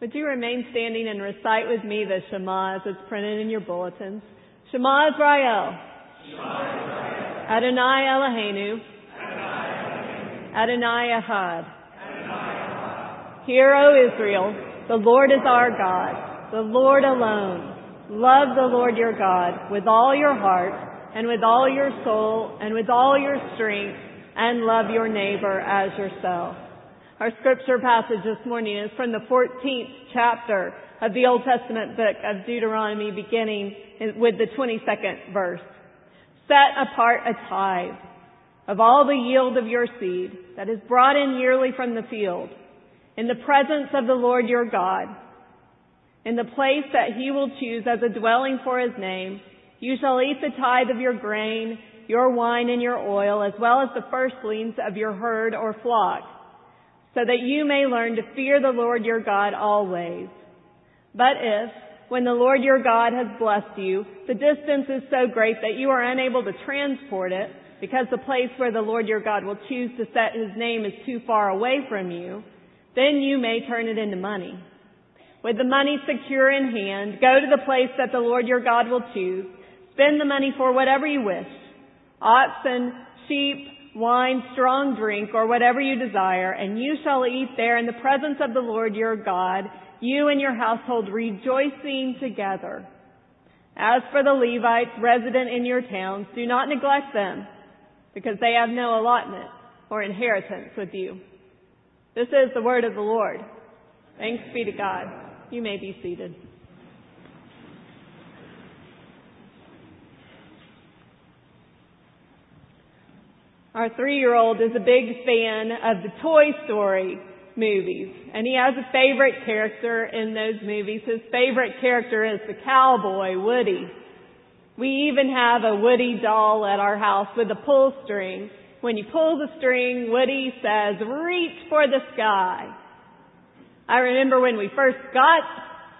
Would you remain standing and recite with me the Shema as it's printed in your bulletins? Shema Israel. Adonai Eloheinu. Adonai Echad. Hear, O Israel, the Lord is our God, the Lord alone. Love the Lord your God with all your heart and with all your soul and with all your strength and love your neighbor as yourself. Our scripture passage this morning is from the 14th chapter of the Old Testament book of Deuteronomy beginning with the 22nd verse. Set apart a tithe of all the yield of your seed that is brought in yearly from the field in the presence of the Lord your God in the place that he will choose as a dwelling for his name. You shall eat the tithe of your grain, your wine and your oil, as well as the firstlings of your herd or flock so that you may learn to fear the Lord your God always. But if, when the Lord your God has blessed you, the distance is so great that you are unable to transport it, because the place where the Lord your God will choose to set his name is too far away from you, then you may turn it into money. With the money secure in hand, go to the place that the Lord your God will choose. Spend the money for whatever you wish. Oxen, sheep, wine, strong drink, or whatever you desire, and you shall eat there in the presence of the Lord your God, you and your household rejoicing together. As for the Levites resident in your towns, do not neglect them, because they have no allotment or inheritance with you. This is the word of the Lord. Thanks be to God. You may be seated. Our three-year-old is a big fan of the Toy Story movies, and he has a favorite character in those movies. His favorite character is the cowboy, Woody. We even have a Woody doll at our house with a pull string. When you pull the string, Woody says, reach for the sky. I remember when we first got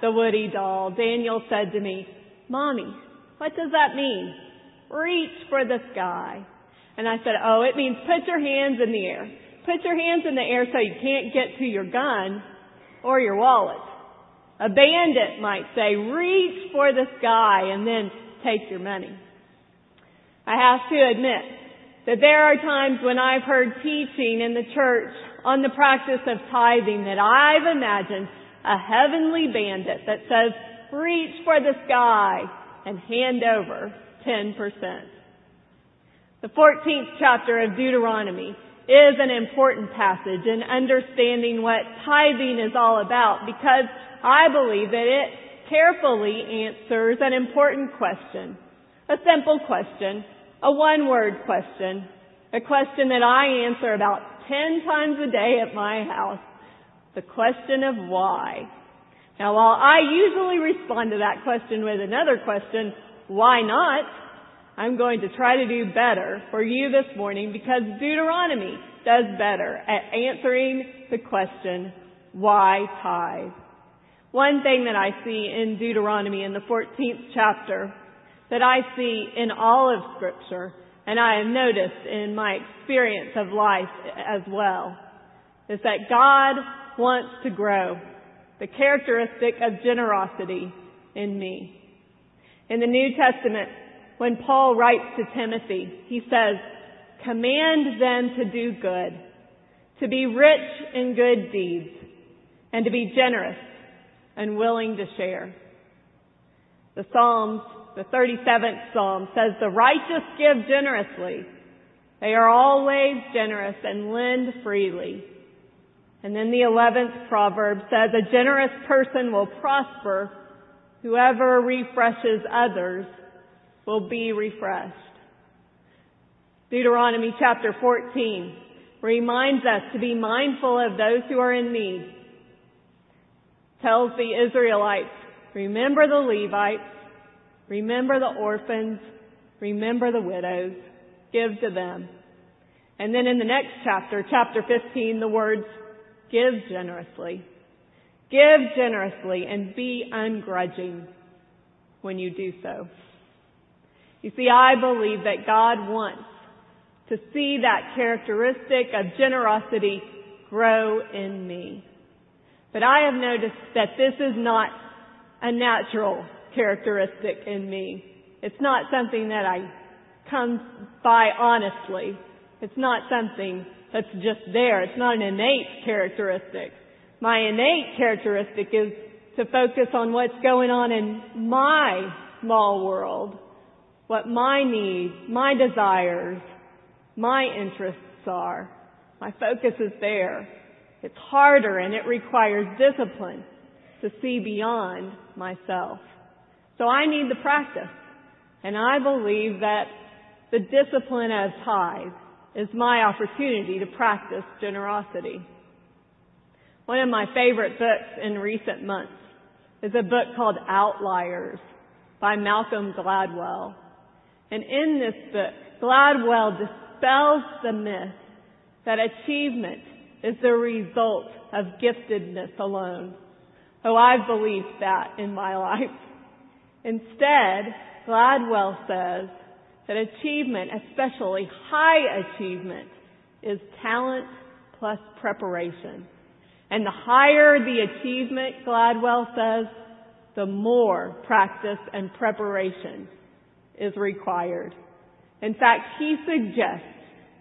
the Woody doll, Daniel said to me, Mommy, what does that mean? Reach for the sky. And I said, oh, it means put your hands in the air. Put your hands in the air so you can't get to your gun or your wallet. A bandit might say, reach for the sky and then take your money. I have to admit that there are times when I've heard teaching in the church on the practice of tithing that I've imagined a heavenly bandit that says, reach for the sky and hand over 10%. The 14th chapter of Deuteronomy is an important passage in understanding what tithing is all about because I believe that it carefully answers an important question. A simple question. A one word question. A question that I answer about 10 times a day at my house. The question of why. Now while I usually respond to that question with another question, why not? I'm going to try to do better for you this morning because Deuteronomy does better at answering the question, why tithe? One thing that I see in Deuteronomy in the 14th chapter that I see in all of scripture and I have noticed in my experience of life as well is that God wants to grow the characteristic of generosity in me. In the New Testament, when Paul writes to Timothy, he says, command them to do good, to be rich in good deeds, and to be generous and willing to share. The Psalms, the 37th Psalm says, the righteous give generously. They are always generous and lend freely. And then the 11th proverb says, a generous person will prosper. Whoever refreshes others will be refreshed. Deuteronomy chapter 14 reminds us to be mindful of those who are in need. Tells the Israelites, remember the Levites, remember the orphans, remember the widows, give to them. And then in the next chapter, chapter 15, the words, give generously. Give generously and be ungrudging when you do so. You see, I believe that God wants to see that characteristic of generosity grow in me. But I have noticed that this is not a natural characteristic in me. It's not something that I come by honestly. It's not something that's just there. It's not an innate characteristic. My innate characteristic is to focus on what's going on in my small world, what my needs, my desires, my interests are. My focus is there. It's harder and it requires discipline to see beyond myself. So I need the practice. And I believe that the discipline of tithe is my opportunity to practice generosity. One of my favorite books in recent months is a book called Outliers by Malcolm Gladwell. And in this book, Gladwell dispels the myth that achievement is the result of giftedness alone. Oh, I've believed that in my life. Instead, Gladwell says that achievement, especially high achievement, is talent plus preparation. And the higher the achievement, Gladwell says, the more practice and preparation is required. In fact, he suggests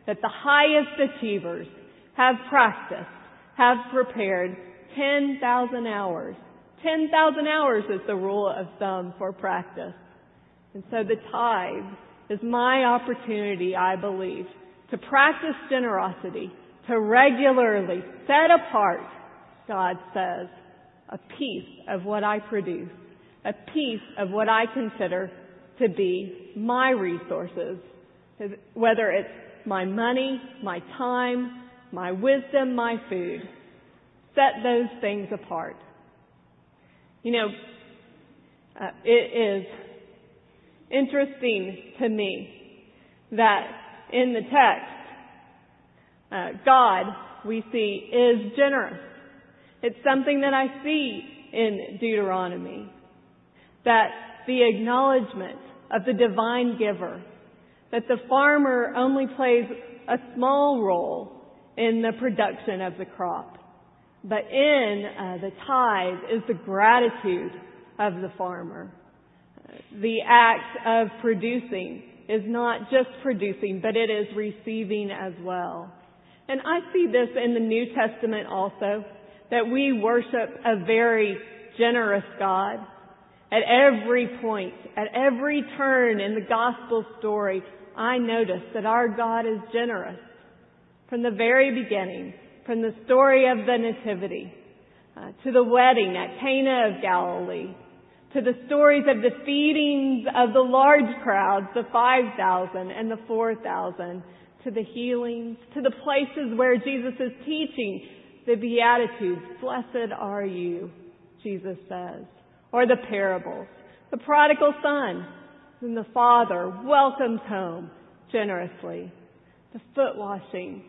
that the highest achievers have practiced, have prepared 10,000 hours. 10,000 hours is the rule of thumb for practice. And so the tithe is my opportunity, I believe, to practice generosity, to regularly set apart, God says, a piece of what I produce, a piece of what I consider to be my resources, whether it's my money, my time, my wisdom, my food. Set those things apart. You know, uh, it is interesting to me that in the text, uh, God, we see, is generous. It's something that I see in Deuteronomy. That the acknowledgement of the divine giver, that the farmer only plays a small role in the production of the crop. But in uh, the tithe is the gratitude of the farmer. The act of producing is not just producing, but it is receiving as well. And I see this in the New Testament also, that we worship a very generous God. At every point, at every turn in the gospel story, I notice that our God is generous. From the very beginning, from the story of the Nativity, uh, to the wedding at Cana of Galilee, to the stories of the feedings of the large crowds, the 5,000 and the 4,000, to the healings, to the places where Jesus is teaching the Beatitudes. Blessed are you, Jesus says. Or the parables. The prodigal son, whom the father welcomes home generously. The foot washing,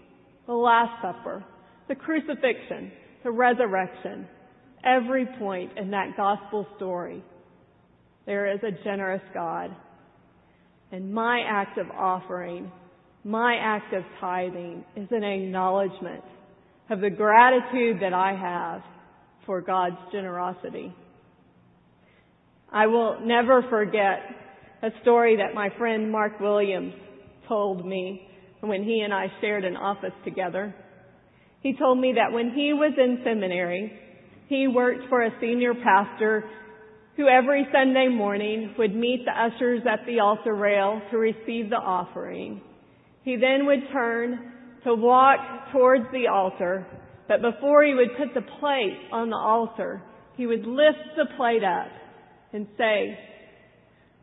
the Last Supper, the crucifixion, the resurrection, every point in that gospel story, there is a generous God. And my act of offering, my act of tithing is an acknowledgement of the gratitude that I have for God's generosity. I will never forget a story that my friend Mark Williams told me when he and I shared an office together. He told me that when he was in seminary, he worked for a senior pastor who every Sunday morning would meet the ushers at the altar rail to receive the offering. He then would turn to walk towards the altar, but before he would put the plate on the altar, he would lift the plate up and say,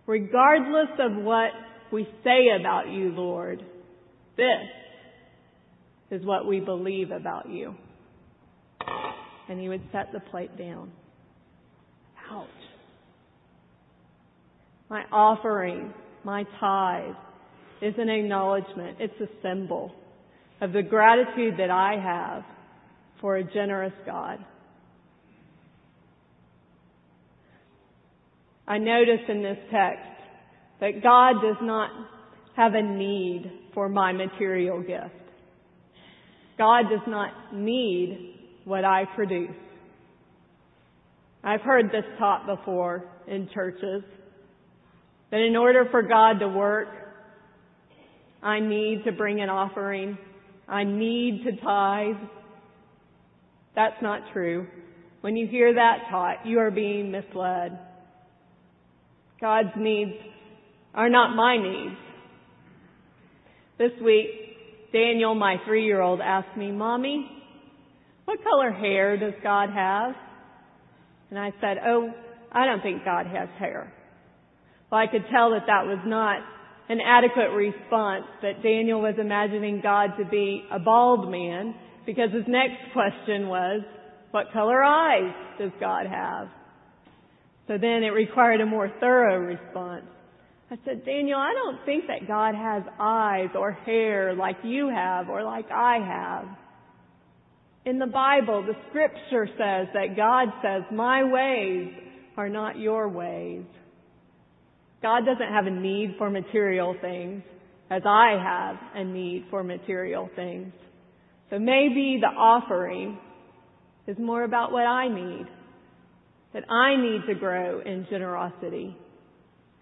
regardless of what we say about you, Lord, this is what we believe about you. And he would set the plate down. Ouch. My offering, my tithe, is an acknowledgement. It's a symbol of the gratitude that I have for a generous God. I notice in this text that God does not have a need for my material gift. God does not need what I produce. I've heard this taught before in churches that in order for God to work, I need to bring an offering. I need to tithe. That's not true. When you hear that taught, you are being misled. God's needs are not my needs. This week, Daniel, my three-year-old, asked me, Mommy, what color hair does God have? And I said, Oh, I don't think God has hair. Well, I could tell that that was not an adequate response, that Daniel was imagining God to be a bald man, because his next question was, what color eyes does God have? So then it required a more thorough response. I said, Daniel, I don't think that God has eyes or hair like you have or like I have. In the Bible, the scripture says that God says, my ways are not your ways. God doesn't have a need for material things as I have a need for material things. So maybe the offering is more about what I need. That I need to grow in generosity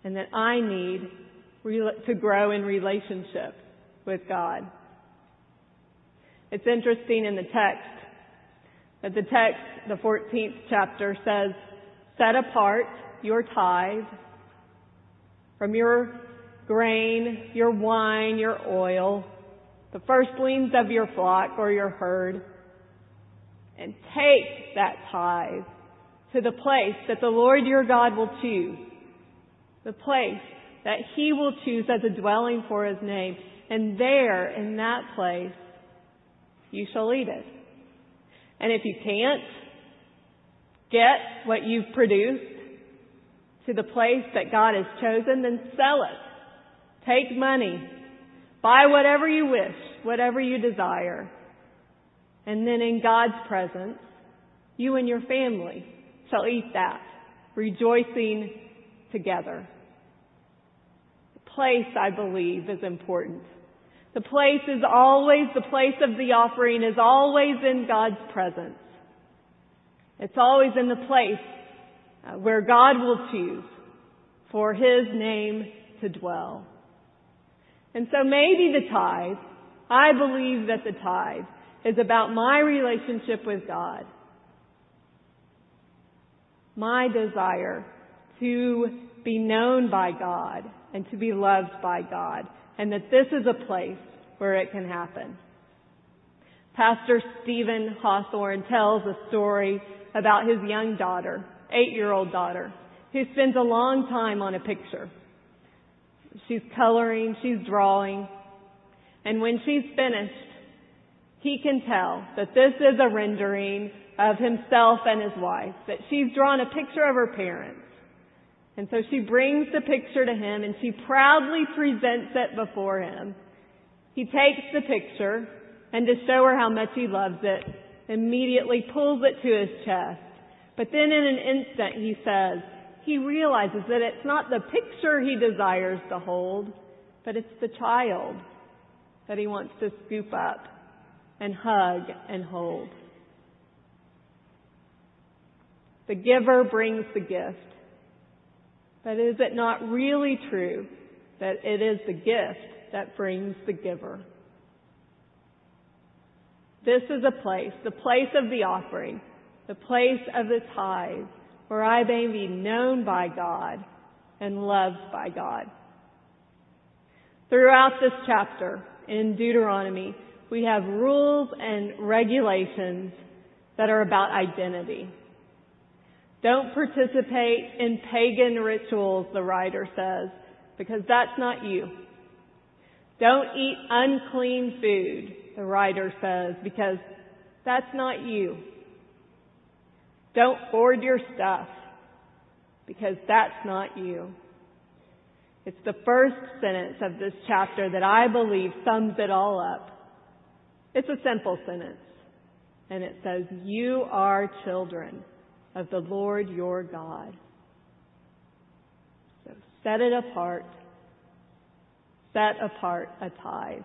and that I need to grow in relationship with God. It's interesting in the text that the text, the 14th chapter says, set apart your tithe from your grain, your wine, your oil, the firstlings of your flock or your herd, and take that tithe to the place that the Lord your God will choose, the place that He will choose as a dwelling for His name, and there, in that place, you shall eat it. And if you can't get what you've produced to the place that God has chosen, then sell it. Take money. Buy whatever you wish, whatever you desire. And then in God's presence, you and your family shall eat that, rejoicing together. The place, I believe, is important. The place is always, the place of the offering is always in God's presence. It's always in the place uh, where God will choose for His name to dwell. And so maybe the tithe, I believe that the tithe is about my relationship with God. My desire to be known by God and to be loved by God and that this is a place where it can happen. Pastor Stephen Hawthorne tells a story about his young daughter, eight-year-old daughter, who spends a long time on a picture. She's coloring, she's drawing, and when she's finished, he can tell that this is a rendering of himself and his wife, that she's drawn a picture of her parents. And so she brings the picture to him and she proudly presents it before him. He takes the picture and to show her how much he loves it, immediately pulls it to his chest. But then in an instant he says, he realizes that it's not the picture he desires to hold, but it's the child that he wants to scoop up and hug and hold. The giver brings the gift. But is it not really true that it is the gift that brings the giver? This is a place, the place of the offering, the place of the tithe, where I may be known by God and loved by God. Throughout this chapter in Deuteronomy, we have rules and regulations that are about identity. Don't participate in pagan rituals, the writer says, because that's not you. Don't eat unclean food, the writer says, because that's not you. Don't hoard your stuff, because that's not you. It's the first sentence of this chapter that I believe sums it all up. It's a simple sentence. And it says, You are children of the Lord your God. So set it apart. Set apart a tithe.